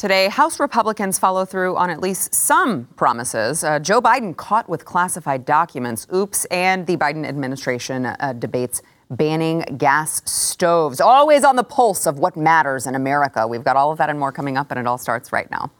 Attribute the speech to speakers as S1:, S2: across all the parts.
S1: Today, House Republicans follow through on at least some promises. Uh, Joe Biden caught with classified documents. Oops. And the Biden administration uh, debates banning gas stoves. Always on the pulse of what matters in America. We've got all of that and more coming up, and it all starts right now.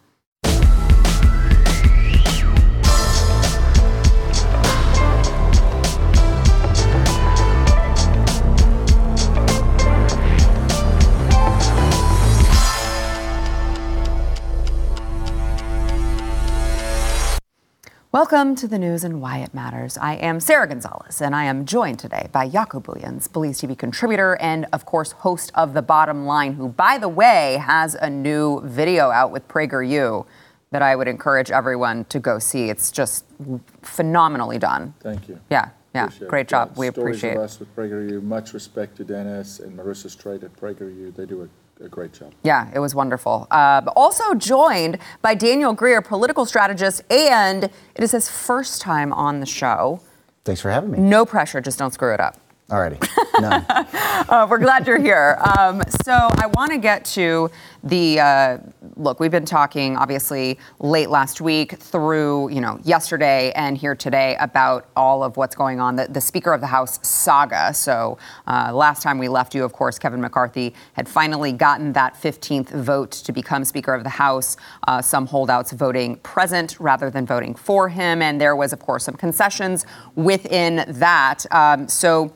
S1: Welcome to the news and why it matters. I am Sarah Gonzalez, and I am joined today by Jaco Booyens, Blaze TV contributor and, of course, host of The Bottom Line, who, by the way, has a new video out with PragerU that I would encourage everyone to go see. It's just phenomenally done.
S2: Thank you.
S1: Yeah, yeah,
S2: Appreciate
S1: great job.
S2: Yeah,
S1: we
S2: Stories
S1: appreciate it.
S2: us with PragerU. Much respect to Dennis and Marissa Streit at PragerU. They do a, a great job.
S1: Yeah, it was wonderful. Uh, also joined by Daniel Greer, political strategist, and it is his first time on the show.
S3: Thanks for having me.
S1: No pressure, just don't screw it up.
S3: Alrighty. None.
S1: Uh, we're glad you're here. Um, so I want to get to the uh, look. We've been talking, obviously, late last week through, you know, yesterday and here today about all of what's going on. The, the Speaker of the House saga. So uh, last time we left you, of course, Kevin McCarthy had finally gotten that 15th vote to become Speaker of the House. Uh, some holdouts voting present rather than voting for him, and there was, of course, some concessions within that. Um, so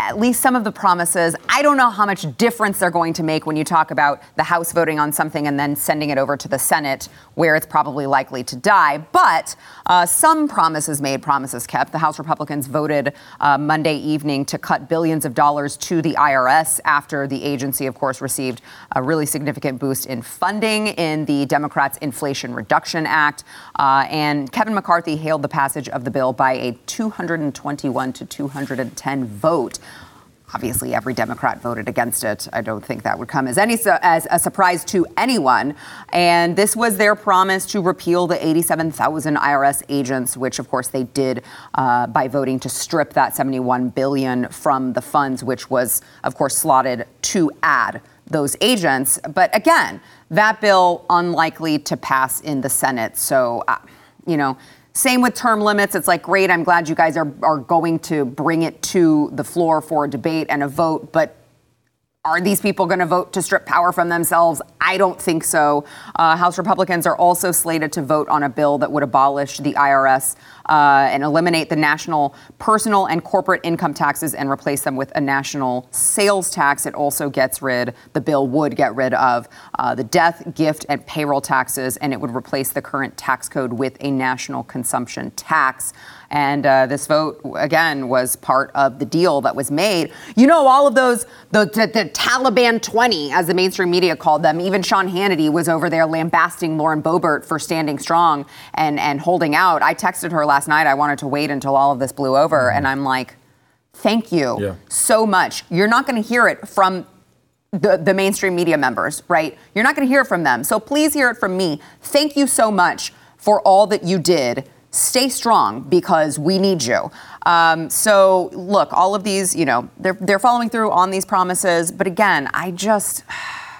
S1: at least some of the promises. I don't know how much difference they're going to make when you talk about the House voting on something and then sending it over to the Senate, where it's probably likely to die. But uh, some promises made, promises kept. The House Republicans voted uh, Monday evening to cut billions of dollars to the IRS after the agency, of course, received a really significant boost in funding in the Democrats' Inflation Reduction Act. Uh, and Kevin McCarthy hailed the passage of the bill by a 221 to 210 vote. Obviously, every Democrat voted against it. I don't think that would come as any as a surprise to anyone. And this was their promise to repeal the 87,000 IRS agents, which, of course, they did uh, by voting to strip that 71 billion from the funds, which was, of course, slotted to add those agents. But again, that bill unlikely to pass in the Senate. So, uh, you know. Same with term limits. It's like, great, I'm glad you guys are, are going to bring it to the floor for a debate and a vote, but are these people going to vote to strip power from themselves? I don't think so. Uh, House Republicans are also slated to vote on a bill that would abolish the IRS uh, and eliminate the national personal and corporate income taxes and replace them with a national sales tax. It also gets rid, the bill would get rid of uh, the death, gift, and payroll taxes, and it would replace the current tax code with a national consumption tax. And uh, this vote, again, was part of the deal that was made. You know, all of those, the, the, the Taliban 20, as the mainstream media called them, even Sean Hannity was over there lambasting Lauren Boebert for standing strong and, and holding out. I texted her last night. I wanted to wait until all of this blew over. And I'm like, thank you
S2: Yeah.
S1: so much. You're not going to hear it from the, the mainstream media members, right? You're not going to hear it from them. So please hear it from me. Thank you so much for all that you did. Stay strong because we need you. Um, so look, all of these, you know, they're they're following through on these promises. But again, I just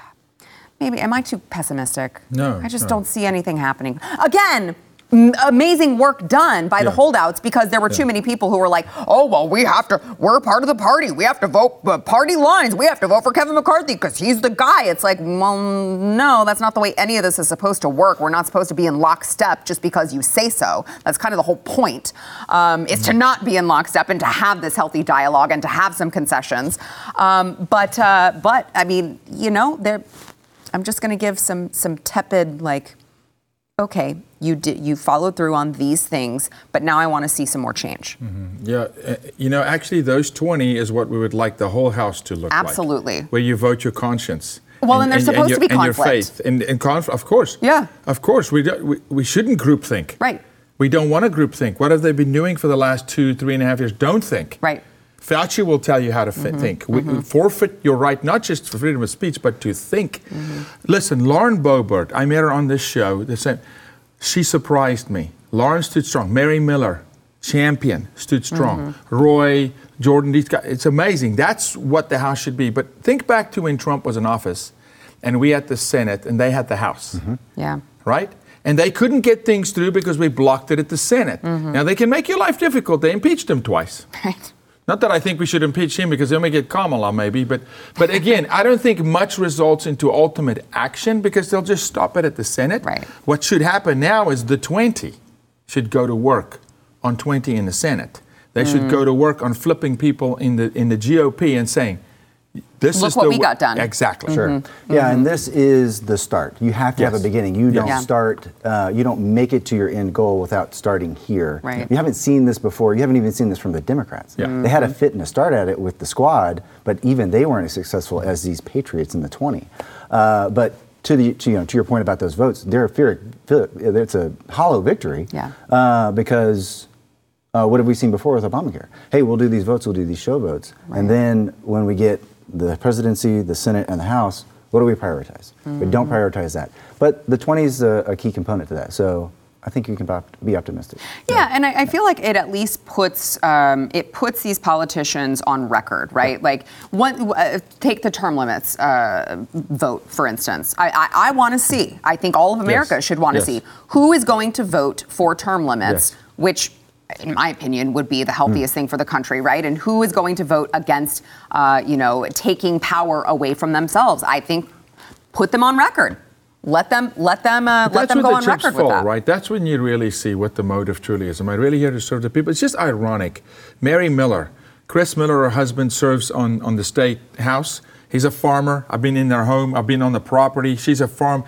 S1: maybe am I too pessimistic?
S2: No,
S1: I just
S2: no.
S1: don't see anything happening. Again. Amazing work done by the holdouts because there were too
S2: Yeah.
S1: many people who were like, "Oh well, we have to. We're part of the party. We have to vote uh, party lines. We have to vote for Kevin McCarthy because he's the guy." It's like, well, no, that's not the way any of this is supposed to work. We're not supposed to be in lockstep just because you say so. That's kind of the whole point. Um, is to not be in lockstep and to have this healthy dialogue and to have some concessions. Um, but uh, but I mean, you know, there. I'm just going to give some some tepid like okay, you did you followed through on these things, but now I want to see some more change. Mm-hmm.
S2: Yeah, uh, you know, actually, those 20 is what we would like the whole House to look like.
S1: Absolutely.
S2: like. Where you vote your conscience.
S1: Well, and there's supposed
S4: your,
S1: to be conflict.
S4: and your faith and, and conflict. Of course.
S1: Yeah.
S4: Of course, we, do, we we shouldn't group think.
S1: Right.
S4: We don't want to group think. What have they been doing for the last two, three and a half years? Don't think.
S1: Right.
S4: Fauci will tell you how to fi- mm-hmm. think. We, we forfeit your right not just for freedom of speech, but to think. Listen, Lauren Boebert, I met her on this show. They said she surprised me. Lauren stood strong. Mary Miller, champion, stood strong. Mm-hmm. Roy, Jordan, these guys. It's amazing. That's what the House should be. But think back to when Trump was in office, and we had the Senate, and they had the House mm-hmm.
S1: Yeah.
S4: right? And they couldn't get things through because we blocked it at the Senate. Mm-hmm. Now they can make your life difficult. They impeached him twice.
S1: Right.
S4: Not that I think we should impeach him because then we get Kamala maybe, but but again, I don't think much results into ultimate action because they'll just stop it at the Senate.
S1: Right.
S4: What should happen now is the 20 should go to work on 20 in the Senate. They should
S1: Mm.
S4: go to work on flipping people in the in the GOP and saying, "This
S1: Look
S4: is
S1: what
S4: the
S1: we got done.
S4: Exactly.
S3: Sure. Yeah, and this is the start. You have to have a beginning. You don't
S1: Yeah.
S3: start. Uh, you don't make it to your end goal without starting here.
S1: Right.
S3: You haven't seen this before. You haven't even seen this from the Democrats.
S4: Yeah.
S3: They had a fit and a start at it with the squad, but even they weren't as successful as these Patriots in the 20. Uh, but to the to, you know to your point about those votes, they're a fear, it's a hollow victory.
S1: Yeah.
S3: Uh, because uh, what have we seen before with Obamacare? Hey, we'll do these votes, we'll do these show votes. And then when we get the presidency, the Senate, and the House, what do we prioritize? We don't
S1: Mm-hmm.
S3: prioritize that. But the 20 is a, a key component to that. So I think you can be optimistic.
S1: Yeah, and I, I feel like it at least puts um, it puts these politicians on record, right? Like, one, uh, take the term limits uh, vote, for instance. I, I, I want to see. I think all of America
S4: Yes.
S1: should want to
S4: Yes.
S1: see who is going to vote for term limits,
S4: Yes.
S1: which. In my opinion, would be the healthiest thing for the country, right? And who is going to vote against, uh, you know, taking power away from themselves? I think put them on record. Let them let them uh, let them go on record
S4: fall,
S1: with that.
S4: right? That's when you really see what the motive truly is. Am I really here to serve the people? It's just ironic. Mary Miller, Chris Miller, her husband, serves on, on the state house. He's a farmer. I've been in their home. I've been on the property. She's a farm.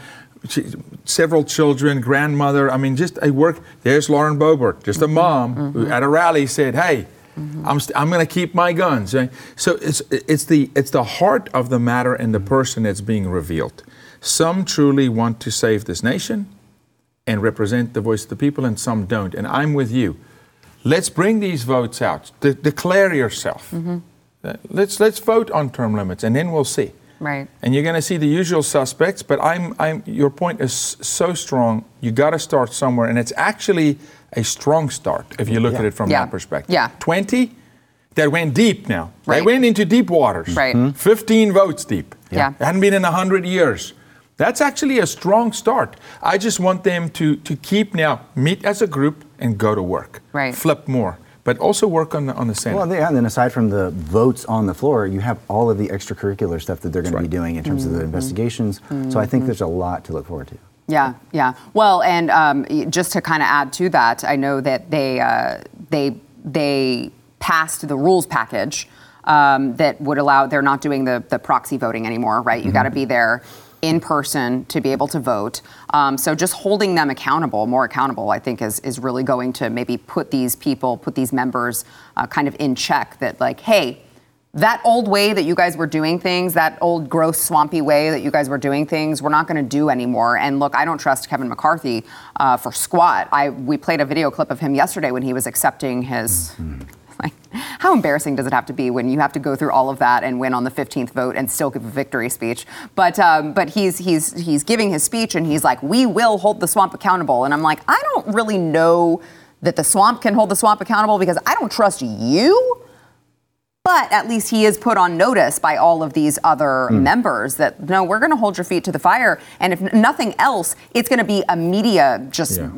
S4: She, several children, grandmother. I mean, just a work. There's Lauren Boebert, just a mom who mm-hmm. at a rally said, "Hey, mm-hmm. I'm, st- I'm going to keep my guns." So it's it's the it's the heart of the matter and the mm-hmm. person that's being revealed. Some truly want to save this nation and represent the voice of the people, and some don't. And I'm with you. Let's bring these votes out. De- declare yourself. Uh, Let's let's vote on term limits, and then we'll see.
S1: Right.
S4: And you're going to see the usual suspects. But I'm, I'm. Your point is so strong. You got to start somewhere, and it's actually a strong start if you look at it from
S1: Yeah.
S4: that perspective.
S1: Yeah.
S4: Twenty. That went deep now. They
S1: Right.
S4: went into deep waters.
S1: Right. Mhm.
S4: 15 votes deep.
S1: Yeah.
S4: It hadn't been in 100 years. That's actually a strong start. I just want them to, to keep now, meet as a group and go to work.
S1: Right.
S4: Flip more, but also work on the, on the Senate.
S3: Well, yeah, and then aside from the votes on the floor, you have all of the extracurricular stuff that they're going to be doing in terms of the investigations. So I think there's a lot to look forward to.
S1: Yeah, yeah. Well, and um, just to kind of add to that, I know that they uh, they they passed the rules package um, that would allow they're not doing the the proxy voting anymore, right? You got to be there in person to be able to vote. Um, so just holding them accountable, more accountable, I think is is really going to maybe put these people, put these members, uh, kind of in check. That like, hey that old way that you guys were doing things, that old gross swampy way that you guys were doing things, we're not going to do anymore. And look, I don't trust Kevin McCarthy uh, for squat. I we played a video clip of him yesterday when he was accepting his. How embarrassing does it have to be when you have to go through all of that and win on the 15th vote and still give a victory speech? But um, but he's he's he's giving his speech and he's like, "We will hold the swamp accountable." And I'm like, I don't really know that the swamp can hold the swamp accountable because I don't trust you. But at least he is put on notice by all of these other members that no, we're going to hold your feet to the fire. And if nothing else, it's going to be a media just
S4: Yeah.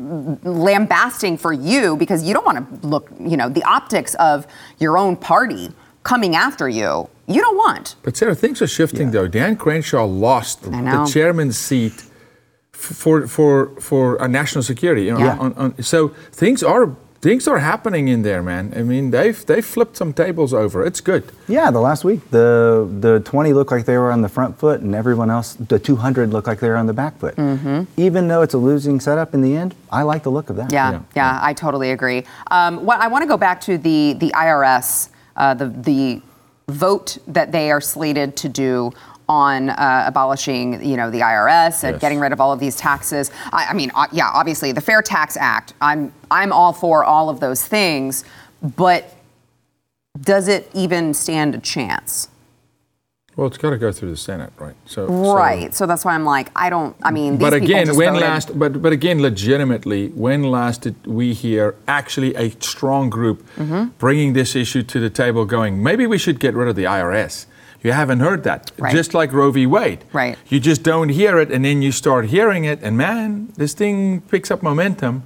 S1: lambasting for you because you don't want to look, you know, the optics of your own party coming after you. You don't want.
S4: But Sarah, things are shifting though. Dan Crenshaw lost the chairman's seat for for for uh, national security. You know,
S1: Yeah.
S4: on- on- so things are things are happening in there, man. I mean, they've they've flipped some tables over. It's good.
S3: Yeah, the last week, the the 20 looked like they were on the front foot, and everyone else, the 200 looked like they were on the back foot. Even though it's a losing setup in the end, I like the look of that.
S1: Yeah,
S4: Yeah.
S1: yeah, I totally agree. Um, what, I want to go back to the the IRS, uh, the the vote that they are slated to do on uh, abolishing, you know, the IRS and
S4: Yes.
S1: getting rid of all of these taxes. I, I mean, uh, yeah, obviously the Fair Tax Act. I'm I'm all for all of those things, but does it even stand a chance?
S4: Well, it's got to go through the Senate, right? So so-
S1: Right. So that's why I'm like, I don't. I mean, these
S4: but again, when last, but but again, legitimately, when last did we hear actually a strong group
S1: Mm-hmm.
S4: bringing this issue to the table, going, maybe we should get rid of the IRS? You haven't heard that,
S1: Right.
S4: just like Roe v. Wade.
S1: Right.
S4: You just don't hear it, and then you start hearing it, and man, this thing picks up momentum.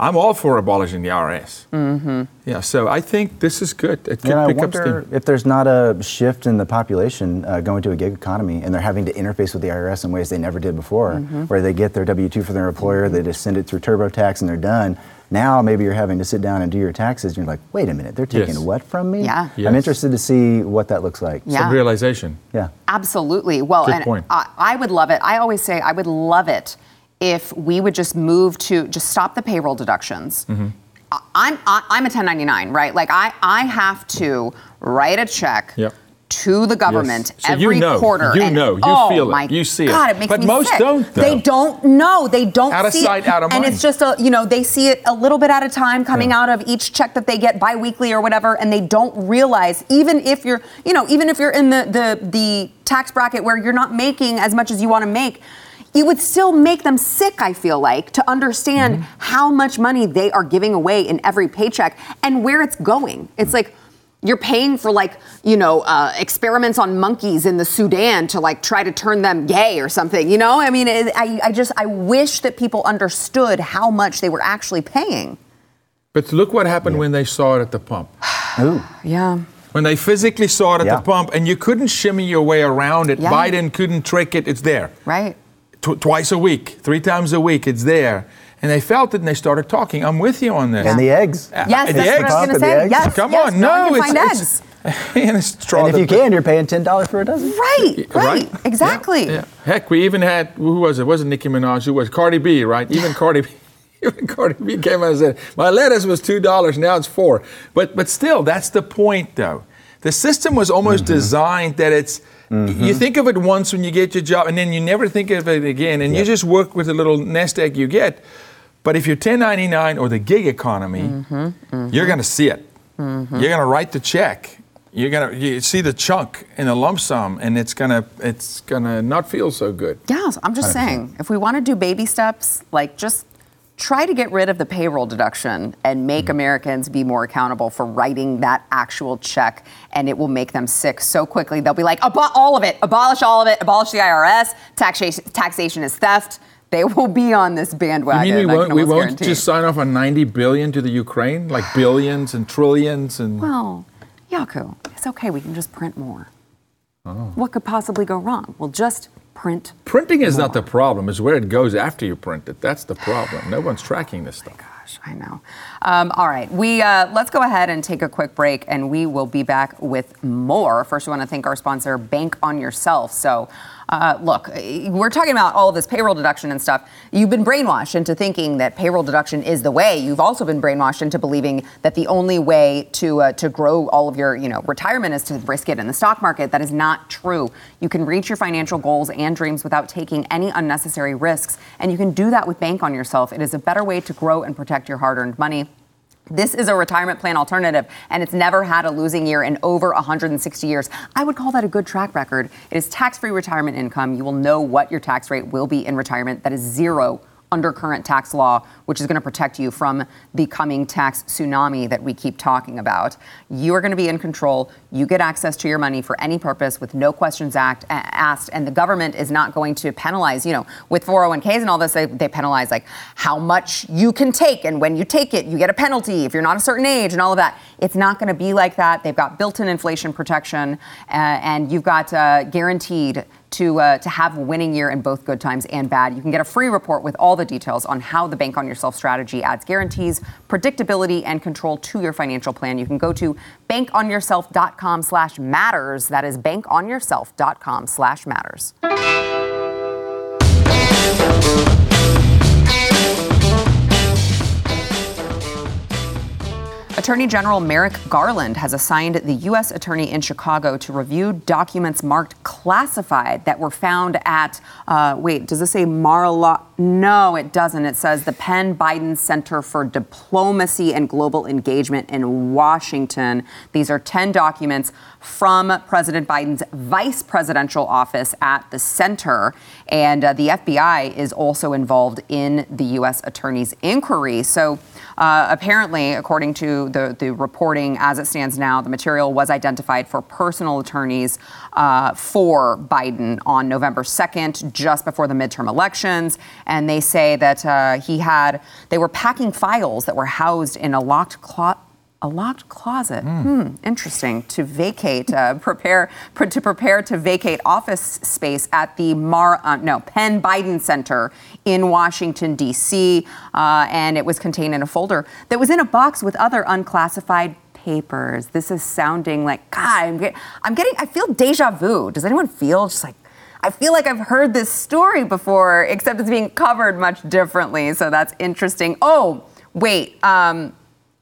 S4: I'm all for abolishing the IRS. Mm-hmm. Yeah, so I think this is good. It could
S3: And I
S4: pick up
S3: wonder
S4: steam.
S3: if there's not a shift in the population uh, going to a gig economy and they're having to interface with the IRS in ways they never did before,
S1: Mm-hmm.
S3: where they get their W 2 for their employer, they just send it through TurboTax and they're done. Now maybe you're having to sit down and do your taxes and you're like, wait a minute, they're taking
S4: Yes.
S3: what from me?
S1: Yeah.
S4: Yes.
S3: I'm interested to see what that looks like.
S1: Yeah.
S4: Some realization.
S3: Yeah.
S1: Absolutely. Well,
S4: Good
S1: and
S4: point.
S1: I, I would love it. I always say I would love it if we would just move to just stop the payroll deductions.
S4: Mm-hmm.
S1: I- I'm I, I'm a 1099, right? Like I I have to write a check.
S4: Yep.
S1: To the government
S4: So you
S1: every
S4: know.
S1: quarter.
S4: You
S1: and-
S4: know. You
S1: oh
S4: feel it. You see it.
S1: God, it makes
S4: But
S1: me
S4: most
S1: sick.
S4: don't, though.
S1: They don't know. They don't
S4: Out of
S1: see
S4: sight,
S1: it.
S4: out of mind.
S1: And it's just a you know they see it a little bit at a time coming
S4: Yeah.
S1: out of each check that they get biweekly or whatever, and they don't realize even if you're you know even if you're in the the the tax bracket where you're not making as much as you want to make. It would still make them sick, I feel like, to understand
S4: Mm-hmm.
S1: how much money they are giving away in every paycheck and where it's going. It's like you're paying for like you know uh, experiments on monkeys in the Sudan to like try to turn them gay or something. You know, I mean, it, I, I just I wish that people understood how much they were actually paying.
S4: But look what happened when they saw it at the pump.
S3: Ooh.
S1: Yeah.
S4: When they physically saw it at
S3: Yeah.
S4: the pump and you couldn't shimmy your way around it,
S1: Yeah.
S4: Biden couldn't trick it, it's there.
S1: Right.
S4: Tw- twice a week, three times a week, it's there. And they felt it and they started talking. I'm with you on this.
S3: And the eggs.
S4: Uh,
S1: Yes,
S4: the
S1: that's what I was going to
S3: the
S1: say.
S3: eggs.
S1: Yes.
S4: Come
S1: yes,
S4: on,
S1: no,
S4: no, it's,
S1: find
S4: it's,
S1: eggs.
S4: and it's straw
S3: And if you can, you're paying $10 for a dozen.
S1: Right, right, exactly.
S4: Yeah, yeah. Heck, we even had who was it? it? Wasn't Nicki Minaj? Who was Cardi B? Right? Even Cardi B. Even Cardi B came out and said, "My lettuce was two dollars. Now it's four. But but still, that's the point, though. The system was almost
S3: Mm-hmm.
S4: designed that it's. Mm-hmm. You think of it once when you get your job, and then you never think of it again, and you just work with the little nest egg you get. But if you're 1099 or the gig economy,
S3: Mm-hmm.
S4: you're going to see it. You're going to write the check. You're going to you see the chunk in the lump sum, and it's going to it's going to not feel so good.
S1: Yeah, I'm just saying, if we want to do baby steps, like just try to get rid of the payroll deduction and make Americans be more accountable for writing that actual check, and it will make them sick so quickly. They'll be like, all of it, abolish all of it, abolish the IRS, taxation, taxation is theft. They will be on this
S4: You
S1: bandwagon.
S4: mean we won't, we won't just sign off on 90 billion to the Ukraine, like billions and trillions and
S1: Well, Jaco, it's okay. We can just print more.
S4: Oh.
S1: What could possibly go wrong? We'll just print
S4: printing is not the problem. It's where it goes after you print it. That's the problem. No one's tracking this stuff.
S1: Oh, gosh, I know. Um, all right, we uh, let's go ahead and take a quick break, and we will be back with more. First, we want to thank our sponsor, Bank on Yourself. So, uh, look, we're talking about all of this payroll deduction and stuff. You've been brainwashed into thinking that payroll deduction is the way. You've also been brainwashed into believing that the only way to uh, to grow all of your you know retirement is to risk it in the stock market. That is not true. You can reach your financial goals and dreams without taking any unnecessary risks, and you can do that with Bank on Yourself. It is a better way to grow and protect your hard-earned money. This is a retirement plan alternative, and it's never had a losing year in over 160 years. I would call that a good track record. It is tax free retirement income. You will know what your tax rate will be in retirement. That is zero under current tax law, which is going to protect you from the coming tax tsunami that we keep talking about. You are going to be in control. You get access to your money for any purpose with no questions act, asked, and the government is not going to penalize. You know, with 401ks and all this, they, they penalize like how much you can take, and when you take it, you get a penalty if you're not a certain age, and all of that. It's not going to be like that. They've got built-in inflation protection, uh, and you've got uh, guaranteed to, uh, to have a winning year in both good times and bad. You can get a free report with all the details on how the Bank on Yourself strategy adds guarantees, predictability, and control to your financial plan. You can go to bankonyourself.com slash matters. That is bankonyourself.com slash matters. Attorney General Merrick Garland has assigned the U.S. Attorney in Chicago to review documents marked classified that were found at, uh, wait, does this say Mar-a-Lago? No, it doesn't. It says the Penn Biden Center for Diplomacy and Global Engagement in Washington. These are 10 documents from President Biden's vice presidential office at the center. And uh, the FBI is also involved in the U.S. Attorney's inquiry. So uh, apparently, according to the, the reporting as it stands now, the material was identified for personal attorneys uh, for Biden on November 2nd, just before the midterm elections. And they say that uh, he had, they were packing files that were housed in a locked closet a locked closet. Mm. Hmm, interesting. To vacate, uh, prepare pr- to prepare to vacate office space at the Mar uh, no Penn Biden Center in Washington D.C. Uh, and it was contained in a folder that was in a box with other unclassified papers. This is sounding like God. I'm, get, I'm getting. I feel deja vu. Does anyone feel just like? I feel like I've heard this story before, except it's being covered much differently. So that's interesting. Oh, wait. Um,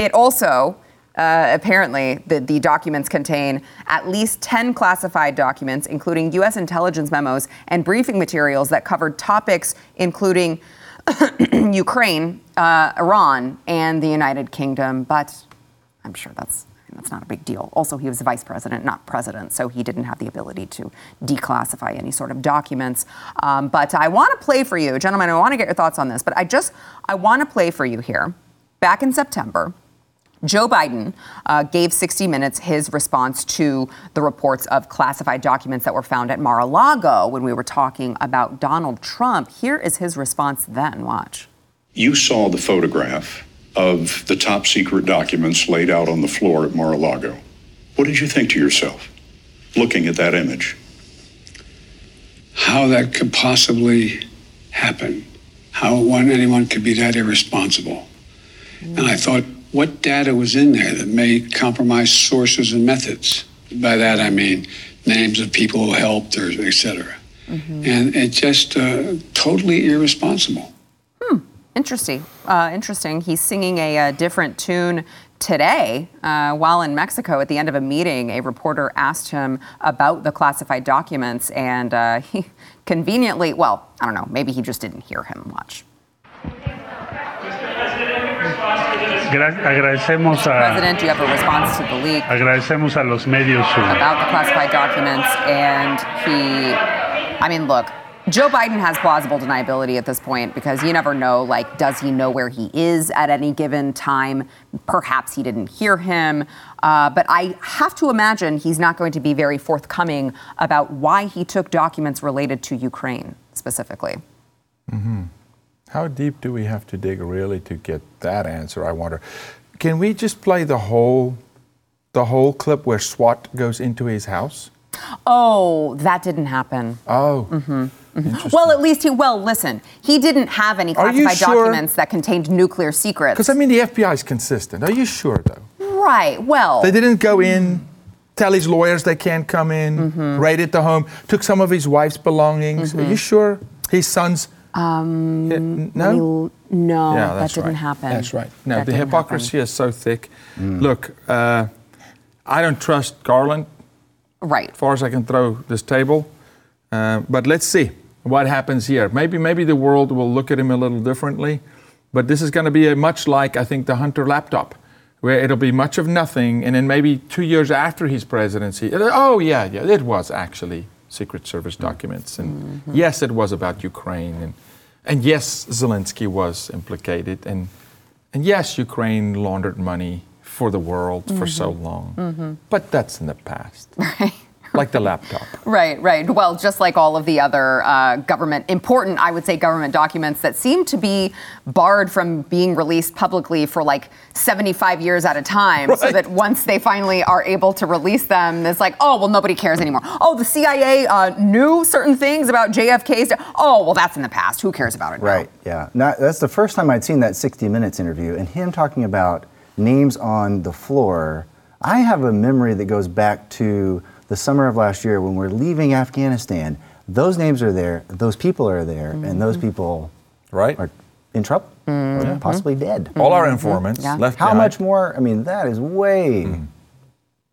S1: it also uh, apparently, the, the, documents contain at least 10 classified documents, including U.S. intelligence memos and briefing materials that covered topics including Ukraine, uh, Iran, and the United Kingdom. But I'm sure that's that's not a big deal. Also, he was vice president, not president, so he didn't have the ability to declassify any sort of documents. Um, but I want to play for you, gentlemen. I want to get your thoughts on this. But I just I want to play for you here. Back in September. Joe Biden uh, gave 60 Minutes his response to the reports of classified documents that were found at Mar a Lago when we were talking about Donald Trump. Here is his response then. Watch.
S5: You saw the photograph of the top secret documents laid out on the floor at Mar a Lago. What did you think to yourself looking at that image?
S6: How that could possibly happen. How one, anyone could be that irresponsible. Mm. And I thought, what data was in there that may compromise sources and methods. By that I mean names of people who helped or et cetera. Mm-hmm. And it's just uh, totally irresponsible.
S1: Hmm. Interesting. Uh, interesting. He's singing a, a different tune today uh, while in Mexico at the end of a meeting. A reporter asked him about the classified documents, and uh, he conveniently, well, I don't know, maybe he just didn't hear him much.
S7: Agradecemos a,
S1: President, do you have a response to the leak?
S7: Agradecemos a los medios
S1: about the classified documents, and he, I mean, look. Joe Biden has plausible deniability at this point because you never know. Like, does he know where he is at any given time? Perhaps he didn't hear him. Uh, but I have to imagine he's not going to be very forthcoming about why he took documents related to Ukraine specifically.
S4: Mm-hmm. How deep do we have to dig really to get that answer? I wonder. Can we just play the whole the whole clip where SWAT goes into his house?
S1: Oh, that didn't happen.
S4: Oh. Mm-hmm. Mm-hmm.
S1: Well, at least he. Well, listen, he didn't have any classified sure? documents that contained nuclear secrets.
S4: Because I mean, the FBI is consistent. Are you sure, though?
S1: Right. Well,
S4: they didn't go in, tell his lawyers they can't come in, mm-hmm. raided the home, took some of his wife's belongings. Are you mm-hmm. sure his sons?
S1: Um, no, no, yeah, that didn't
S4: right.
S1: happen.
S4: That's right. No, the hypocrisy happen. is so thick. Mm. Look, uh, I don't trust Garland.
S1: Right.
S4: As far as I can throw this table, uh, but let's see what happens here. Maybe, maybe the world will look at him a little differently. But this is going to be a much like I think the Hunter laptop, where it'll be much of nothing, and then maybe two years after his presidency, oh yeah, yeah, it was actually Secret Service documents. And mm-hmm. yes, it was about Ukraine. And, and yes, Zelensky was implicated. And, and yes, Ukraine laundered money for the world mm-hmm. for so long. Mm-hmm. But that's in the past.
S1: Right
S4: like the laptop.
S1: Right, right. Well, just like all of the other uh, government, important, I would say, government documents that seem to be barred from being released publicly for like 75 years at a time. Right. So that once they finally are able to release them, it's like, oh, well, nobody cares anymore. Oh, the CIA uh, knew certain things about JFK's. Oh, well, that's in the past. Who cares about it
S3: now? Right, yeah. Now, that's the first time I'd seen that 60 Minutes interview and him talking about names on the floor. I have a memory that goes back to the summer of last year when we're leaving Afghanistan, those names are there, those people are there, mm-hmm. and those mm-hmm. people
S4: right.
S3: are in trouble, or possibly dead.
S4: All our informants
S1: Yeah.
S4: left
S3: How
S4: behind.
S3: much more? I mean, that is way,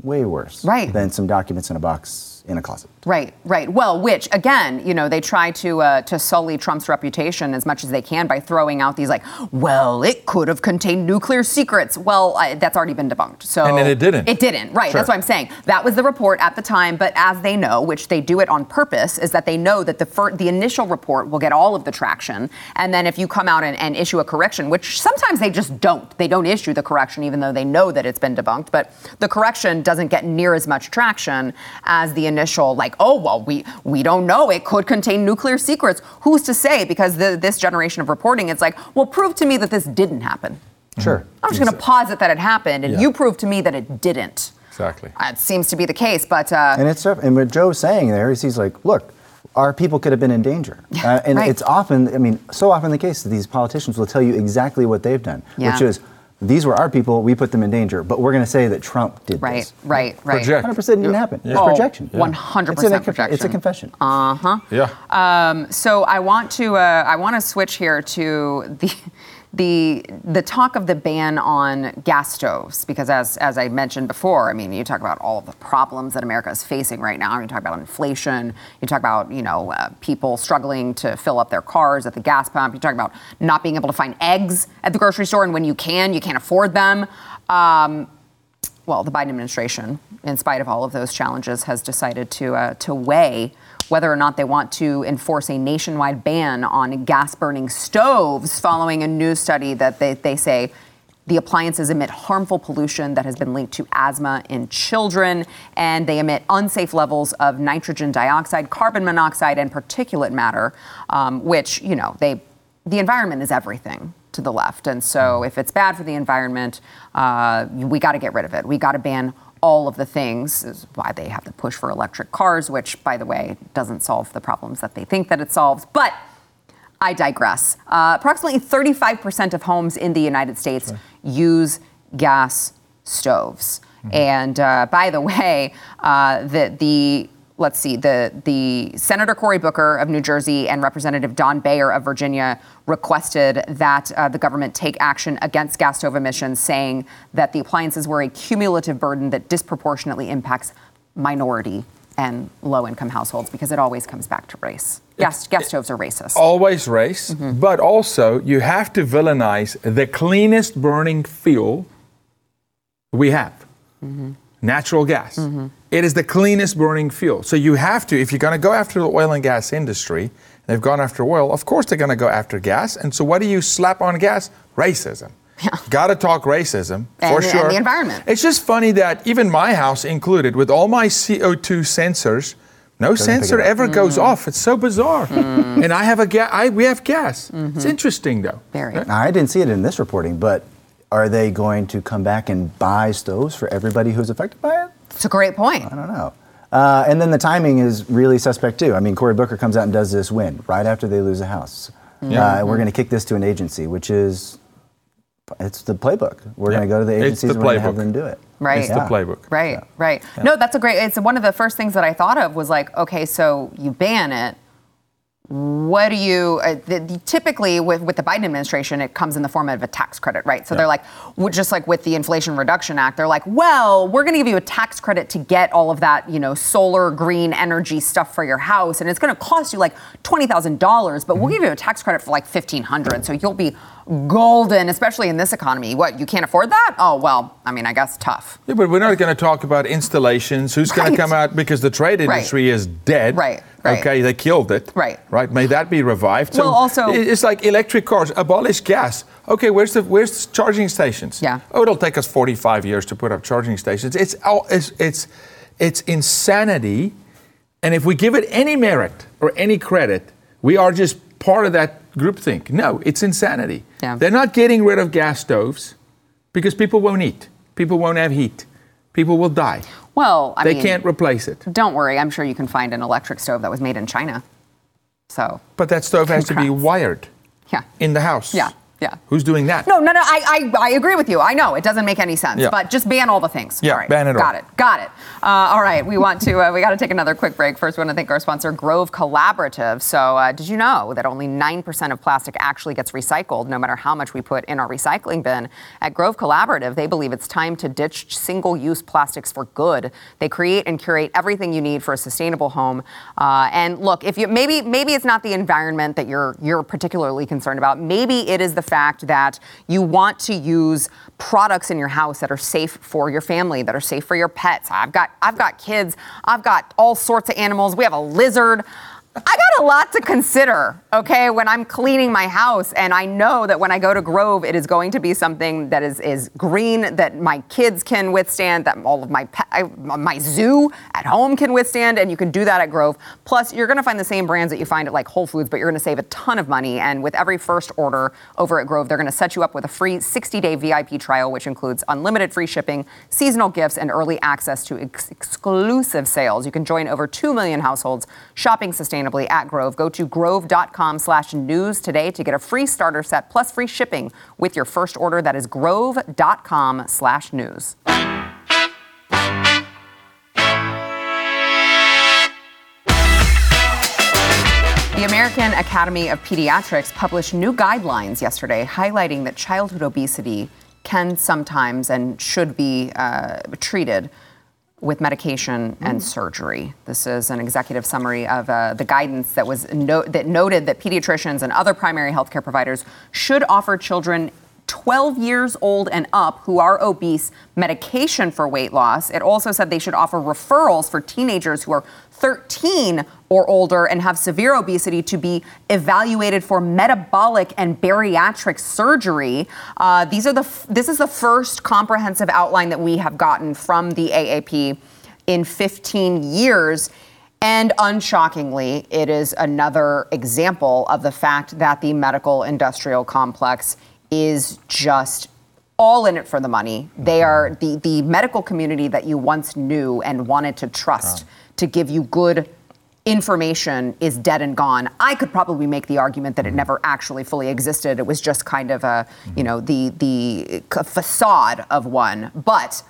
S3: way worse
S1: Right.
S3: than some documents in a box in a closet.
S1: Right, right. Well, which again, you know, they try to uh, to sully Trump's reputation as much as they can by throwing out these like, well, it could have contained nuclear secrets. Well, I, that's already been debunked. So
S4: And then it didn't.
S1: It didn't. Right. That's what I'm saying. That was the report at the time. But as they know, which they do it on purpose, is that they know that the fir- the initial report will get all of the traction, and then if you come out and, and issue a correction, which sometimes they just don't, they don't issue the correction even though they know that it's been debunked. But the correction doesn't get near as much traction as the initial, like, oh well, we we don't know, it could contain nuclear secrets. Who's to say? Because the, this generation of reporting, it's like, well, prove to me that this didn't happen.
S3: Sure.
S1: I'm just going to posit that it happened, and
S4: Yeah.
S1: you prove to me that it didn't.
S4: Exactly.
S1: It seems to be the case, but uh,
S3: And it's and what Joe's saying there is he's like, look, our people could have been in danger, uh, and
S1: right.
S3: it's often, I mean, so often the case that these politicians will tell you exactly what they've done,
S1: Yeah.
S3: which is these were our people, we put them in danger, but we're going to say that Trump did
S1: right,
S3: this.
S1: right, right.
S4: Project.
S3: 100% didn't happen. It's
S1: Oh,
S3: projection.
S1: 100%
S3: It's, an- It's a
S1: projection.
S3: confession.
S4: Yeah.
S1: Um, so I want to uh, I want to switch here to the the the talk of the ban on gas stoves because as as I mentioned before, I mean you talk about all the problems that America is facing right now. You talk about inflation. You talk about you know uh, people struggling to fill up their cars at the gas pump. You talk about not being able to find eggs at the grocery store, and when you can, you can't afford them. Um, well, the Biden administration, in spite of all of those challenges, has decided to uh, to weigh whether or not they want to enforce a nationwide ban on gas burning stoves following a new study that they, they say the appliances emit harmful pollution that has been linked to asthma in children, and they emit unsafe levels of nitrogen dioxide, carbon monoxide, and particulate matter, um, which, you know, they the environment is everything to the left. And so if it's bad for the environment, uh, we got to get rid of it. We got to ban all of the things. Is why they have the push for electric cars, which, by the way, doesn't solve the problems that they think that it solves. But I digress. Uh, approximately 35% of homes in the United States use gas stoves. And uh, by the way, uh, the, the let's see, the, the Senator Cory Booker of New Jersey and Representative Don Beyer of Virginia requested that uh, the government take action against gas stove emissions, saying that the appliances were a cumulative burden that disproportionately impacts minority and low income households because it always comes back to race. Gas, gas stoves are racist.
S4: Always race,
S1: Mm-hmm.
S4: but also you have to villainize the cleanest burning fuel we have
S1: Mm-hmm.
S4: Natural gas. It is the cleanest burning fuel. So you have to, if you're going to go after the oil and gas industry, they've gone after oil, of course they're going to go after gas. And so what do you slap on gas? Racism. Got to talk racism for
S1: And- and
S4: sure.
S1: the environment.
S4: It's just funny that even my house included, with all my CO2 sensors, no
S3: pick
S4: sensor
S3: it up.
S4: ever goes
S1: Mm.
S4: off. It's so bizarre. And I have a gas. I, we have gas. It's interesting though.
S1: Mm-hmm. Very.
S3: Now, I didn't see it in this reporting, but are they going to come back and buy stoves for everybody who's affected by it?
S1: It's a great point.
S3: I don't know. Uh, and then the timing is really suspect too. I mean, Cory Booker comes out and does this win right after they lose a house. Yeah. Uh, we're going to kick this to an agency, which is it's the playbook. We're
S4: Yeah.
S3: going to go to the
S4: It's
S3: agencies
S4: the
S3: and we're going to have them do it.
S1: Right.
S4: It's the playbook.
S1: Right, right. No, that's a great. It's one of the first things that I thought of was like, okay, so you ban it. What do you uh, the, the- typically with, with the Biden administration? It comes in the form of a tax credit, right? So they're like, just like with the Inflation Reduction Act, they're like, well, we're going to give you a tax credit to get all of that, you know, solar green energy stuff for your house, and it's going to cost you like twenty thousand dollars, but we'll give you a tax credit for like fifteen hundred, so you'll be golden, especially in this economy. What you can't afford that? Oh well, I mean, I guess tough.
S4: Yeah, but we're not going to talk about installations. Who's going
S1: Right.
S4: to come out because the trade
S1: Right.
S4: industry is dead?
S1: Right, right.
S4: Okay, they killed it.
S1: Right.
S4: Right. May that be revived.
S1: Well, also-
S4: it's like electric cars. Abolish gas. Okay, where's the where's the charging stations?
S1: Yeah.
S4: Oh, it'll take us 45 years to put up charging stations. It's it's it's it's insanity. And if we give it any merit or any credit, we are just part of that groupthink. No, it's insanity.
S1: Yeah.
S4: They're not getting rid of gas stoves because people won't eat. People won't have heat. People will die.
S1: Well, I
S4: they
S1: mean,
S4: can't replace it.
S1: Don't worry, I'm sure you can find an electric stove that was made in China. So,
S4: But that stove has to be wired
S1: yeah.
S4: in the house.
S1: Yeah. Yeah.
S4: Who's doing that?
S1: No, no, no. I, I, I agree with you. I know it doesn't make any sense,
S4: Yeah.
S1: but just ban all the things.
S4: Yeah,
S1: all right.
S4: ban it all.
S1: Got it. Got it. Uh, all right. We want to. Uh, we got to take another quick break. First, we want to thank our sponsor, Grove Collaborative. So, uh, did you know that only nine percent of plastic actually gets recycled, no matter how much we put in our recycling bin? At Grove Collaborative, they believe it's time to ditch single-use plastics for good. They create and curate everything you need for a sustainable home. Uh, and look, if you maybe maybe it's not the environment that you're you're particularly concerned about. Maybe it is the fact that you want to use products in your house that are safe for your family, that are safe for your pets. I've got I've got kids. I've got all sorts of animals. We have a lizard. I got a lot to consider, okay, when I'm cleaning my house. And I know that when I go to Grove, it is going to be something that is, is green, that my kids can withstand, that all of my pe- my zoo at home can withstand. And you can do that at Grove. Plus, you're going to find the same brands that you find at like Whole Foods, but you're going to save a ton of money. And with every first order over at Grove, they're going to set you up with a free 60 day VIP trial, which includes unlimited free shipping, seasonal gifts, and early access to ex- exclusive sales. You can join over 2 million households shopping sustainably at Grove. Go to grove.com slash news today to get a free starter set plus free shipping with your first order. That is grove.com slash news. The American Academy of Pediatrics published new guidelines yesterday highlighting that childhood obesity can sometimes and should be uh, treated with medication and surgery. This is an executive summary of uh, the guidance that was no- that noted that pediatricians and other primary healthcare providers should offer children 12 years old and up who are obese medication for weight loss. It also said they should offer referrals for teenagers who are 13 or older and have severe obesity to be evaluated for metabolic and bariatric surgery. Uh, these are the f- this is the first comprehensive outline that we have gotten from the AAP in 15 years. And unshockingly, it is another example of the fact that the medical industrial complex is just all in it for the money. They are the, the medical community that you once knew and wanted to trust to give you good information is dead and gone. I could probably make the argument that it mm-hmm. never actually fully existed. It was just kind of a, you know, the the facade of one. But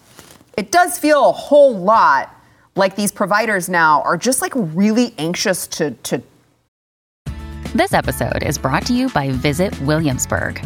S1: it does feel a whole lot like these providers now are just like really anxious to to
S8: This episode is brought to you by Visit Williamsburg.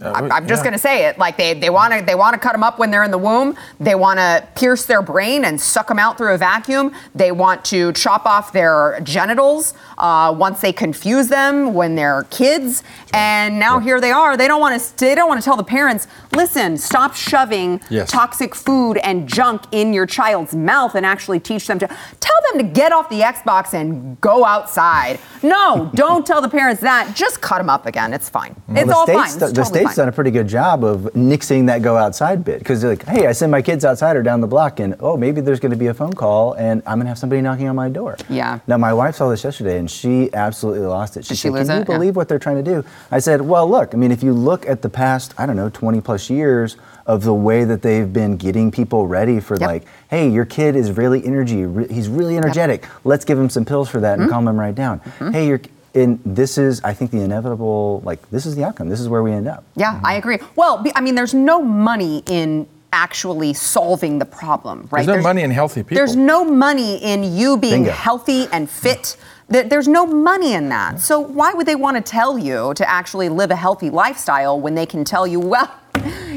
S4: Uh,
S1: I'm, I'm just
S4: yeah.
S1: going to say it. Like they, they want to they want to cut them up when they're in the womb. They want to pierce their brain and suck them out through a vacuum. They want to chop off their genitals uh, once they confuse them when they're kids. And now here they are. They don't want to they don't want to tell the parents, listen, stop shoving
S4: Yes.
S1: toxic food and junk in your child's mouth and actually teach them to tell them to get off the Xbox and go outside. No, don't tell the parents that. Just cut them up again. It's fine. It's all
S3: state's,
S1: fine. It's
S3: the
S1: totally
S3: state's
S1: fine.
S3: done a pretty good job of nixing that go outside bit because they're like, hey, I send my kids outside or down the block, and oh, maybe there's going to be a phone call, and I'm going to have somebody knocking on my door.
S1: Yeah.
S3: Now my wife saw this yesterday, and she absolutely lost it. She
S1: Did she
S3: said,
S1: lose
S3: "Can you
S1: it? Yeah.
S3: believe what they're trying to do?" I said, "Well, look. I mean, if you look at the past, I don't know, 20 plus years." Of the way that they've been getting people ready for,
S1: Yep.
S3: like, hey, your kid is really energy, re- he's really energetic. Let's give him some pills for that
S1: Mm-hmm.
S3: and calm him right down. Hey, you're, and this is, I think, the inevitable. Like, this is the outcome. This is where we end up.
S1: Yeah, I mm-hmm. agree. Well, I mean, there's no money in actually solving the problem, right?
S4: There's no money in healthy people.
S1: There's no money in you being
S3: Bingo.
S1: healthy and fit. There- There's no money in that. So why would they want to tell you to actually live a healthy lifestyle when they can tell you, well,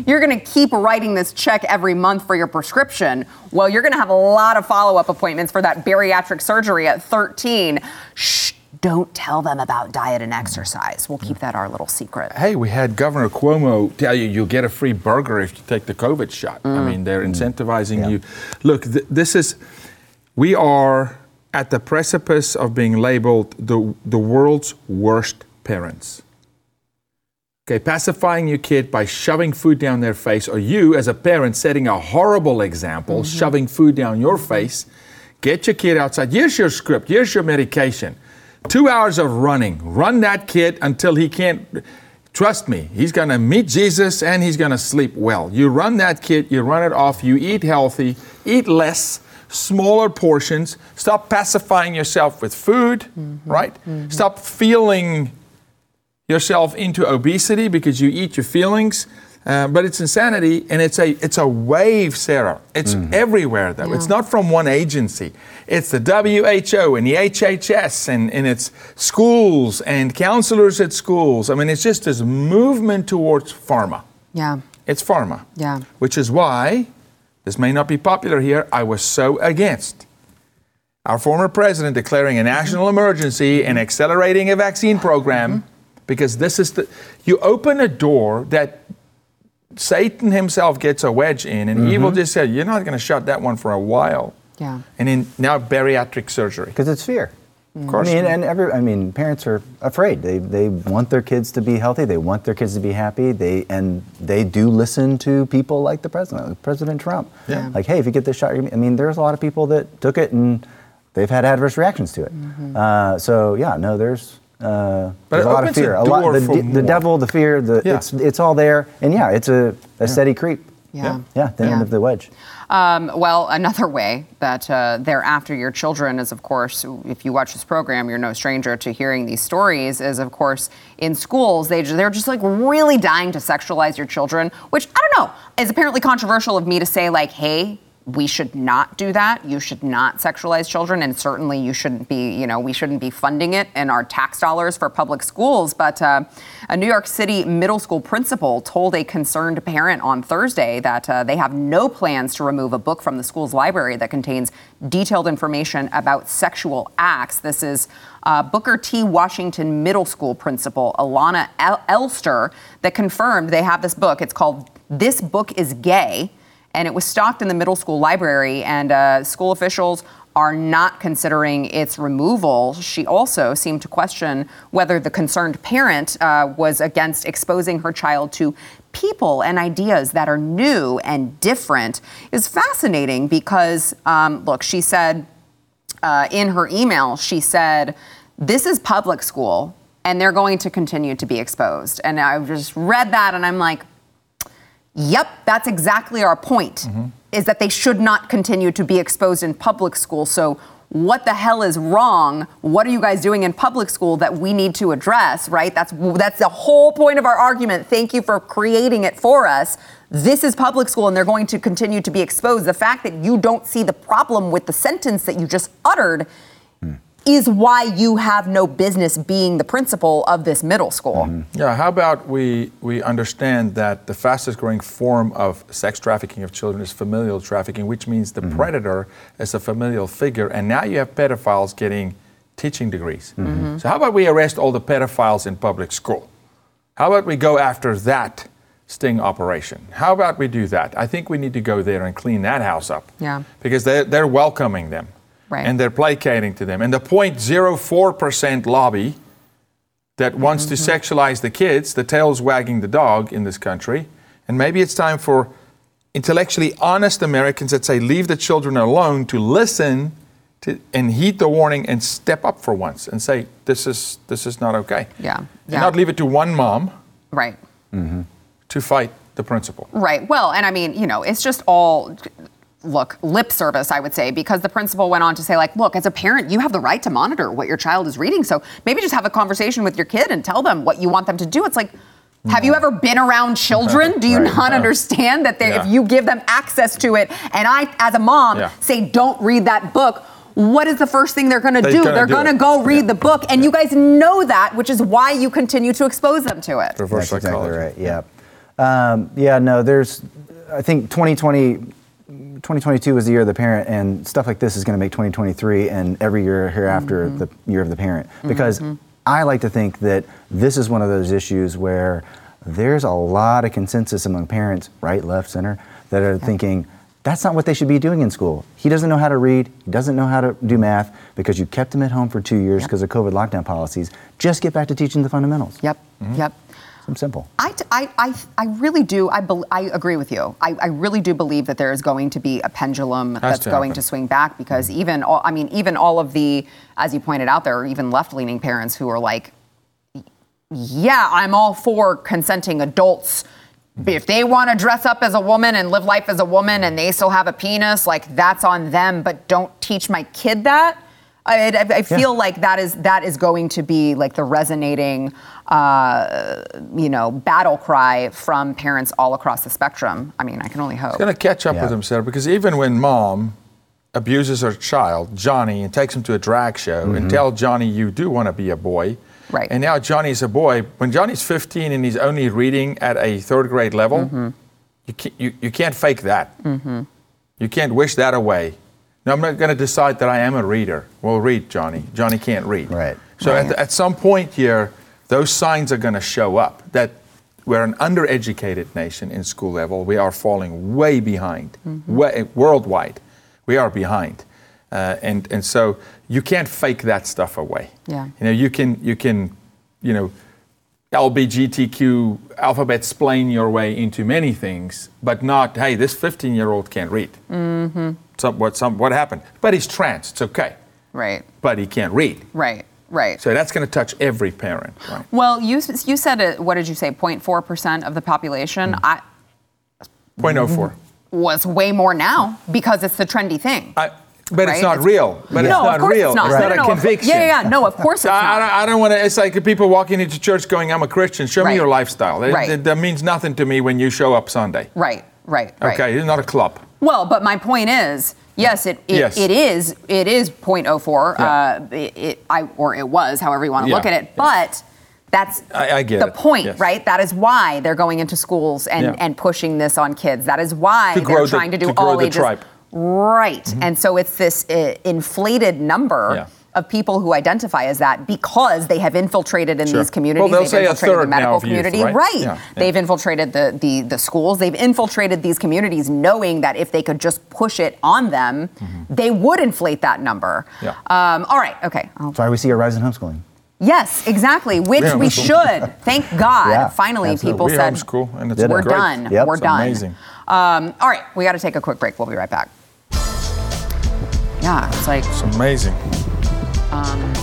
S1: you're going to keep writing this check every month for your prescription. Well, you're going to have a lot of follow-up appointments for that bariatric surgery at 13. Shh, don't tell them about diet and exercise. We'll keep that our little secret.
S4: Hey, we had Governor Cuomo tell you you'll get a free burger if you take the COVID shot. I mm. mean, they're mm. incentivizing
S3: Yeah.
S4: you. Look, th- this is, we are at the precipice of being labeled the, the world's worst parents. Okay, pacifying your kid by shoving food down their face, or you as a parent setting a horrible example, mm-hmm. shoving food down your face. Get your kid outside. Here's your script. Here's your medication. Two hours of running. Run that kid until he can't. Trust me, he's going to meet Jesus and he's going to sleep well. You run that kid, you run it off, you eat healthy, eat less, smaller portions. Stop pacifying yourself with food, mm-hmm. right? Mm-hmm. Stop feeling yourself into obesity because you eat your feelings. Uh, but it's insanity, and it's a it's a wave, Sarah. It's everywhere, though. It's not from one agency. It's the WHO and the HHS, and, and it's schools and counselors at schools. I mean, it's just this movement towards pharma.
S1: Yeah.
S4: It's pharma.
S1: Yeah.
S4: Which is why this may not be popular here. I was so against our former president declaring a national emergency and accelerating a vaccine program because this is the you open a door that Satan himself gets a wedge in, and evil mm-hmm. just said, "You're not going to shut that one for a while."
S1: Yeah.
S4: And in now bariatric surgery.
S3: because it's fear. Mm.
S4: Of course.
S3: I mean, and every, I mean, parents are afraid. They, they want their kids to be healthy. They want their kids to be happy. They and they do listen to people like the president, like President Trump.
S4: Yeah.
S3: Like, hey, if you get this shot, you're I mean, there's a lot of people that took it and they've had adverse reactions to it. Mm-hmm. Uh, so yeah, no, there's. Uh,
S4: But
S3: there's a lot of
S4: opens a
S3: fear. A lot, the,
S4: for
S3: the devil, the fear, the
S4: Yeah.
S3: it's it's all there, and yeah, it's a, a steady creep.
S1: Yeah.
S3: Yeah, the end of the wedge.
S1: Um, well, another way that uh, they're after your children is, of course, if you watch this program, you're no stranger to hearing these stories. Is, of course, in schools, they they're just like really dying to sexualize your children, which I don't know is apparently controversial of me to say like, hey. We should not do that. You should not sexualize children, and certainly you shouldn't be. You know, we shouldn't be funding it in our tax dollars for public schools. But uh, a New York City middle school principal told a concerned parent on Thursday that uh, they have no plans to remove a book from the school's library that contains detailed information about sexual acts. This is uh, Booker T. Washington Middle School principal Alana El- Elster that confirmed they have this book. It's called This Book is Gay, and it was stocked in the middle school library, and uh, school officials are not considering its removal. She also seemed to question whether the concerned parent uh, was against exposing her child to people and ideas that are new and different. Is fascinating because, um, look, she said uh, in her email, she said, This is public school, and they're going to continue to be exposed. And I just read that, and I'm like, Yep, that's exactly our point. Mm-hmm. Is that they should not continue to be exposed in public school. So what the hell is wrong? What are you guys doing in public school that we need to address, right? That's that's the whole point of our argument. Thank you for creating it for us. This is public school and they're going to continue to be exposed. The fact that you don't see the problem with the sentence that you just uttered is why you have no business being the principal of this middle school. Mm-hmm.
S4: Yeah, how about we, we understand that the fastest growing form of sex trafficking of children is familial trafficking, which means the mm-hmm. predator is a familial figure, and now you have pedophiles getting teaching degrees. Mm-hmm. So, how about we arrest all the pedophiles in public school? How about we go after that sting operation? How about we do that? I think we need to go there and clean that house up.
S1: Yeah.
S4: Because they're, they're welcoming them.
S1: Right.
S4: And they're placating to them. And the 0.04% lobby that wants to sexualize the kids, the tail's wagging the dog in this country. And maybe it's time for intellectually honest Americans that say, leave the children alone to listen to, and heed the warning and step up for once and say, this is, this is not okay.
S1: Yeah,
S4: And not leave it to one mom
S1: Right. Mm-hmm.
S4: to fight the principle.
S1: Right. Well, and I mean, you know, it's just all look lip service, I would say, because the principal went on to say, like, look, as a parent, you have the right to monitor what your child is reading. So maybe just have a conversation with your kid and tell them what you want them to do. It's like. Have you ever been around children? Do you
S3: Right.
S1: not understand that they,
S4: Yeah.
S1: if you give them access to it, and I, as a mom,
S4: Yeah.
S1: say, don't read that book, what is the first thing they're going to do?
S4: gonna
S1: They're going to go read
S4: Yeah.
S1: the book, and you guys know that, which is why you continue to expose them to it.
S4: Reverse
S3: That's
S4: psychology.
S3: exactly right. Yeah. Um, yeah. No. There's. I think 2020, 2022 was the year of the parent, and stuff like this is going to make 2023 and every year hereafter
S1: Mm-hmm.
S3: the year of the parent. Mm-hmm, because mm-hmm. I like to think that this is one of those issues where there's a lot of consensus among parents, right, left, center, that are thinking. That's not what they should be doing in school. He doesn't know how to read. He doesn't know how to do math because you kept him at home for two years because of COVID lockdown policies. Just get back to teaching the fundamentals.
S1: Yep, mm-hmm. yep.
S3: Some simple.
S1: I, I, I, I really do. I, bel I agree with you. I, I really do believe that there is going to be a pendulum that's
S4: to
S1: going
S4: happen.
S1: to swing back mm-hmm. because even all, I mean, even all of the, as you pointed out, there are even left-leaning parents who are like, yeah, I'm all for consenting adults. Mm-hmm. If they want to dress up as a woman and live life as a woman and they still have a penis, like that's on them, but don't teach my kid that. I, I, I feel like that is that is going to be like the resonating, uh, you know, battle cry from parents all across the spectrum. I mean, I can only hope.
S4: It's going to catch up
S3: Yeah.
S4: with himself because even when mom abuses her child, Johnny, and takes him to a drag show and mm-hmm. tells Johnny, you do want to be a boy.
S1: Right.
S4: And now Johnny's a boy. When Johnny's 15 and he's only reading at a third grade level, mm-hmm. you, can't, you, you can't fake that. Mm-hmm. You can't wish that away. No, I'm not going to decide that I am a reader. Well, read, Johnny. Johnny can't read.
S3: Right.
S4: So At, at some point here, those signs are going to show up that we're an undereducated nation in school level. We are falling way behind, way, worldwide. We are behind, uh, and and so you can't fake that stuff away.
S1: Yeah.
S4: You know, you can you can, you know, LBGTQ alphabet splain your way into many things, but not hey, this 15 year old can't read. Mm-hmm. Some, what some what happened? But he's trans. It's okay.
S1: right,
S4: But he can't read.
S1: right, right.
S4: So that's going to touch every parent. Right.
S1: well, you you said it. What did you say? 0.4 percent of the population. Hmm. I
S4: Point oh four.
S1: was way more now because it's the trendy thing.
S4: I, but
S1: Right?
S4: it's not
S1: It's-
S4: real. But
S1: no,
S4: it's not
S1: of
S4: real.
S1: it's not.
S4: It's
S1: No,
S4: not
S1: no,
S4: a
S1: no, course-
S4: conviction.
S1: Yeah, yeah, yeah. No, of course it's not.
S4: I, I don't want to. It's like people walking into church going, "I'm a Christian." Show
S1: Right.
S4: me your lifestyle. That-
S1: Right.
S4: That, that means nothing to me when you show up Sunday.
S1: Right, right, right.
S4: Okay, it's not a club.
S1: Well, but my point is, yes, it it,
S4: Yes.
S1: it is it is 0.04.
S4: Yeah.
S1: Uh, it, it I or it was, however you want to
S4: Yeah,
S1: look at it. But that's
S4: I- I
S1: the point,
S4: yes.
S1: right? That is why they're going into schools and,
S4: Yeah.
S1: and pushing this on kids. That is why they're
S4: grow the-
S1: trying to do
S4: to
S1: all ages.
S4: tribe.
S1: Right. And so it's this uh, inflated number.
S4: Yeah.
S1: Of people who identify as that because they have infiltrated in
S4: Sure.
S1: these communities,
S4: Well, they'll
S1: they've
S4: say a
S1: infiltrated the
S4: third now
S1: medical
S4: of youth,
S1: community,
S4: right?
S1: right?
S4: Yeah, yeah.
S1: They've infiltrated the, the the schools. They've infiltrated these communities, knowing that if they could just push it on them, they would inflate that number.
S4: Yeah.
S1: Um, all right. Okay. I'll-
S3: That's why we see a rise in homeschooling.
S1: yes, exactly. Which
S4: Yeah,
S1: we should. Thank God.
S3: Yeah,
S1: Finally,
S3: absolutely.
S1: people
S4: we
S1: said
S4: homeschool, and it's
S1: we're
S4: great.
S1: done.
S3: Yep.
S1: We're
S3: It's
S1: done.
S4: amazing.
S1: Um, all right. We got to take a quick break. We'll be right back. Yeah, it's like
S4: It's amazing.
S1: Guys-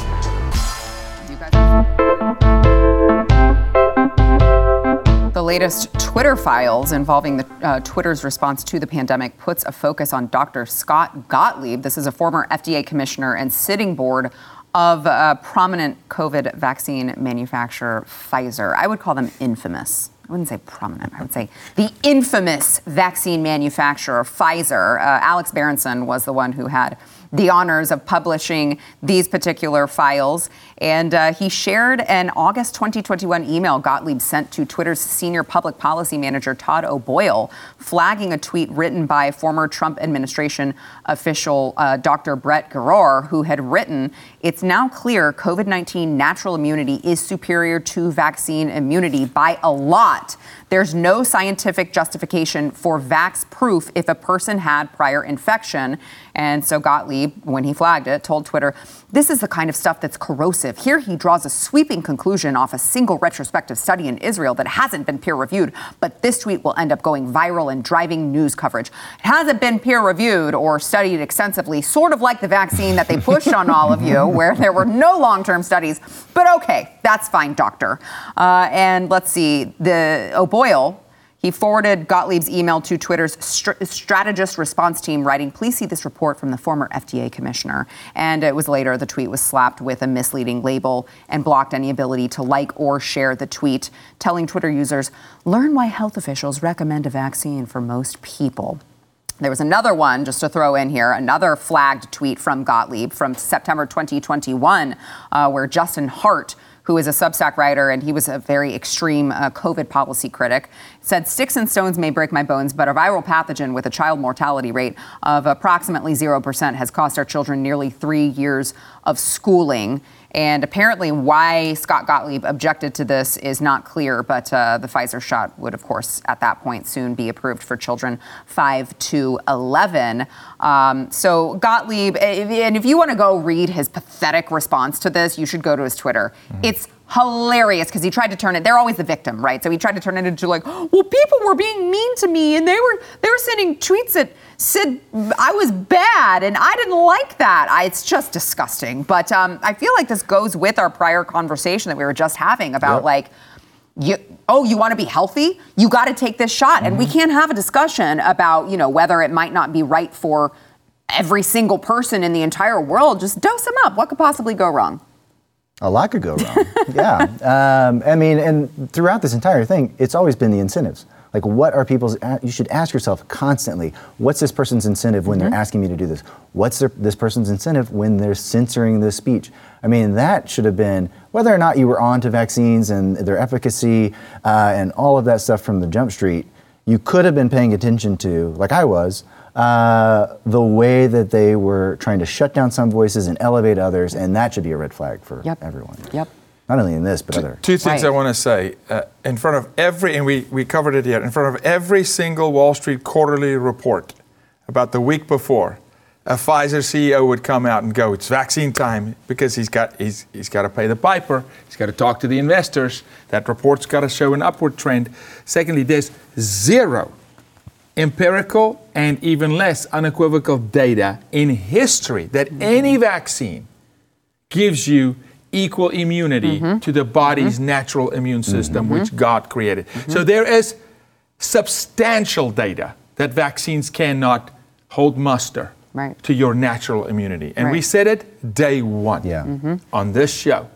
S1: The latest Twitter files involving the, uh, Twitter's response to the pandemic puts a focus on Dr. Scott Gottlieb. This is a former FDA commissioner and sitting board of a prominent COVID vaccine manufacturer, Pfizer. I would call them infamous. I wouldn't say prominent. I would say the infamous vaccine manufacturer, Pfizer. Uh, Alex Berenson was the one who had the honors of publishing these particular files. And uh, he shared an August 2021 email Gottlieb sent to Twitter's senior public policy manager, Todd O'Boyle, flagging a tweet written by former Trump administration official uh, Dr. Brett Giroir, who had written, It's now clear COVID 19 natural immunity is superior to vaccine immunity by a lot. There's no scientific justification for vax proof if a person had prior infection. And so Gottlieb, when he flagged it, told Twitter, This is the kind of stuff that's corrosive. Here he draws a sweeping conclusion off a single retrospective study in Israel that hasn't been peer reviewed, but this tweet will end up going viral and driving news coverage. It hasn't been peer reviewed or studied extensively, sort of like the vaccine that they pushed on all of you, where there were no long term studies. But okay, that's fine, doctor. Uh, and let's see, the O'Boyle. He forwarded Gottlieb's email to Twitter's str- strategist response team, writing, Please see this report from the former FDA commissioner. And it was later the tweet was slapped with a misleading label and blocked any ability to like or share the tweet, telling Twitter users, Learn why health officials recommend a vaccine for most people. There was another one, just to throw in here, another flagged tweet from Gottlieb from September 2021, uh, where Justin Hart, who is a Substack writer and he was a very extreme uh, COVID policy critic, said sticks and stones may break my bones, but a viral pathogen with a child mortality rate of approximately 0% has cost our children nearly three years of schooling. And apparently, why Scott Gottlieb objected to this is not clear, but uh, the Pfizer shot would, of course, at that point soon be approved for children 5 to 11. Um, so, Gottlieb, eh, and if you want to go read his pathetic response to this, you should go to his Twitter. It's hilarious because he tried to turn it. They're always the victim, right? So he tried to turn it into like, well, people were being mean to me, and they were they were sending tweets that said I was bad, and I didn't like that. I, it's just disgusting. But um, I feel like this goes with our prior conversation that we were just having about
S3: Yep.
S1: like. You, oh, you want to be healthy? You got to take this shot. And we can't have a discussion about, you know, whether it might not be right for every single person in the entire world. Just dose them up. What could possibly go wrong?
S3: A lot could go wrong. yeah. Um, I mean, and throughout this entire thing, it's always been the incentives. Like, what are people's? You should ask yourself constantly, what's this person's incentive when they're asking me to do this? What's their, this person's incentive when they're censoring this speech? I mean, that should have been whether or not you were on to vaccines and their efficacy uh, and all of that stuff from the Jump Street. You could have been paying attention to, like I was, uh, the way that they were trying to shut down some voices and elevate others, and that should be a red flag for
S1: Yep.
S3: everyone.
S1: Yep.
S3: Not only in this, but other.
S4: Two things
S1: Right.
S4: I want to say. Uh, in front of every, and we, we covered it here, in front of every single Wall Street quarterly report about the week before, a Pfizer CEO would come out and go, it's vaccine time, because he's got, he's, he's got to pay the piper, he's got to talk to the investors, that report's got to show an upward trend. Secondly, there's zero empirical and even less unequivocal data in history that any vaccine gives you equal immunity mm-hmm. to the body's mm-hmm. natural immune system, mm-hmm. which God created. So there is substantial data that vaccines cannot hold muster
S1: Right.
S4: to your natural immunity. And we said it day one
S3: Yeah.
S4: on this show.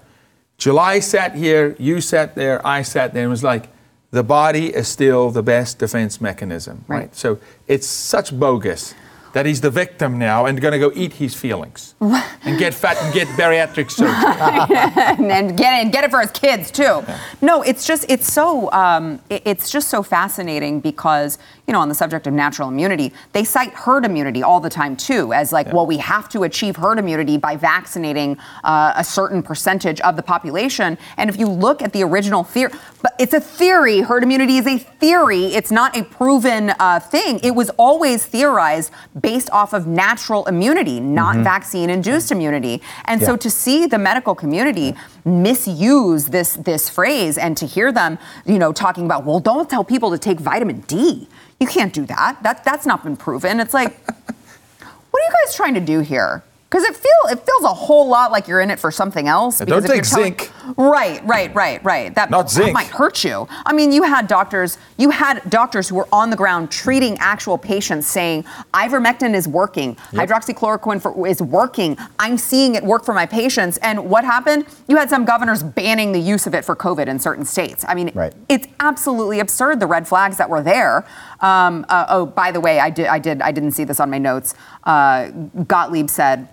S4: July sat here, you sat there, I sat there, and was like, the body is still the best defense mechanism, right?
S1: Right.
S4: So it's such bogus that he's the victim now and going to go eat his feelings and get fat and get bariatric surgery.
S1: and, and get it and get it for his kids too. No, it's just it's so um, it- it's just so fascinating because you know on the subject of natural immunity, they cite herd immunity all the time too as like well we have to achieve herd immunity by vaccinating uh, a certain percentage of the population. And if you look at the original theory, but it's a theory. Herd immunity is a theory. It's not a proven uh, thing. It was always theorized based off of natural immunity, not vaccine-induced immunity. And so to see the medical community misuse this this phrase and to hear them, you know, talking about, well, don't tell people to take vitamin D. You can't do that. That that's not been proven. It's like, what are you guys trying to do here? Because it feel it feels a whole lot like you're in it for something else. Because
S4: don't take
S1: telling-
S4: zinc.
S1: Right, right, right, right. That,
S4: Not
S1: that might hurt you. I mean, you had doctors, you had doctors who were on the ground treating actual patients saying, ivermectin is working, hydroxychloroquine for, is working. I'm seeing it work for my patients. And what happened? You had some governors banning the use of it for COVID in certain states. I mean,
S3: Right.
S1: it's absolutely absurd the red flags that were there. Um, uh, oh, by the way, I did, I did, I didn't see this on my notes. Uh, Gottlieb said.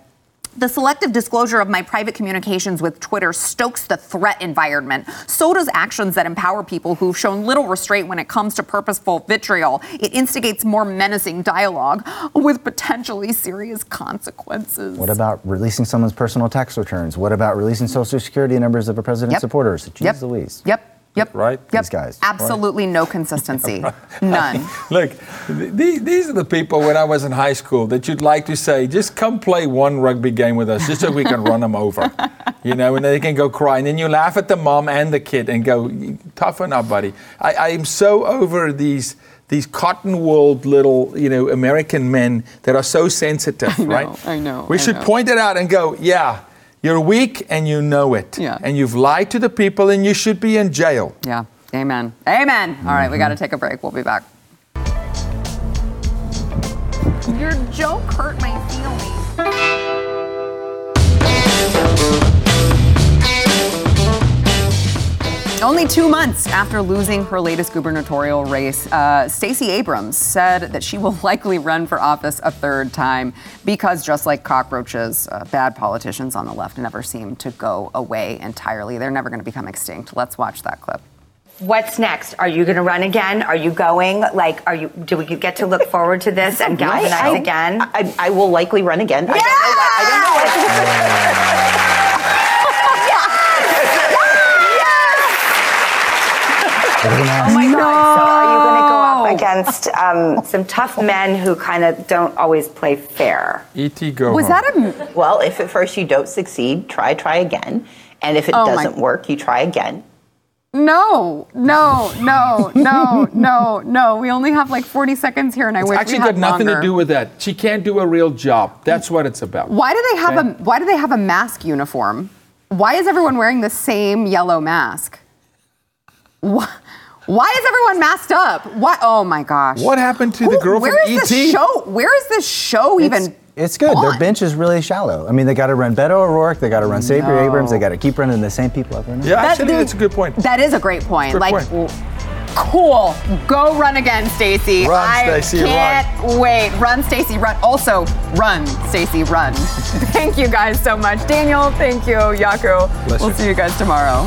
S1: The selective disclosure of my private communications with Twitter stokes the threat environment. So does actions that empower people who've shown little restraint when it comes to purposeful vitriol. It instigates more menacing dialogue with potentially serious consequences.
S3: What about releasing someone's personal tax returns? What about releasing social security numbers of a president's
S1: Yep.
S3: supporters? Jeez
S1: Yep.
S3: Louise.
S1: Yep. Yep.
S4: Right.
S1: Yep.
S3: These guys.
S1: Absolutely no consistency. None.
S4: Look, th- th- these are the people when I was in high school that you'd like to say, just come play one rugby game with us, just so we can run them over. You know, and they can go cry. And then you laugh at the mom and the kid and go, toughen up, buddy. I, I am so over these. These cotton-wooled little, you know, American men that are so sensitive,
S1: know,
S4: right?
S1: I know,
S4: We
S1: I
S4: should
S1: know.
S4: point it out and go, yeah, you're weak and you know it,
S1: Yeah.
S4: and you've lied to the people, and you should be in jail.
S1: Yeah. Amen. Amen. All right, we got to take a break. We'll be back. Your joke hurt my feelings. Only two months after losing her latest gubernatorial race, uh, Stacey Abrams said that she will likely run for office a third time because, just like cockroaches, uh, bad politicians on the left never seem to go away entirely. They're never going to become extinct. Let's watch that clip.
S9: What's next? Are you going to run again? Are you going? Like, are you? Do we get to look forward to this and galvanize
S10: I-
S9: again?
S10: I, I will likely run again. I don't know. what- I don't know. what-
S9: against um, some tough men who kind of don't always play fair?
S4: E.T. go
S1: Was
S4: home.
S1: that a
S10: Well, if at first you don't succeed, try, try again. And if it
S1: Oh
S10: doesn't work, you try again.
S1: No, no, no, no, no, no. We only have like 40 seconds here, and I
S4: It's
S1: wish
S4: actually
S1: we had
S4: got nothing
S1: longer.
S4: to do with that. She can't do a real job. That's what it's about.
S1: Why do they have
S4: Okay.
S1: a Why do they have a mask uniform? Why is everyone wearing the same yellow mask? Why, why is everyone masked up? What? Oh my gosh!
S4: What happened to the girl
S1: where
S4: from E
S1: is
S4: ET?
S1: this show? Where is this show even?
S3: It's, it's good. Their bench is really shallow. I mean, they got to run Beto O'Rourke, they got to run Savior
S1: No.
S3: Abrams, they got to keep running the same people over and over.
S4: Yeah,
S1: That-
S4: actually,
S1: dude,
S4: that's a good point.
S1: That is a great point.
S4: Good
S1: like,
S4: point.
S1: w- cool. Go run again, Stacey.
S4: Run,
S1: I
S4: Stacey,
S1: can't wait. Run, Stacey. Run. Also, run, Stacey. Run. thank you guys so much, Daniel. Thank you, Jaco.
S4: Bless
S1: we'll
S4: you.
S1: see you guys tomorrow.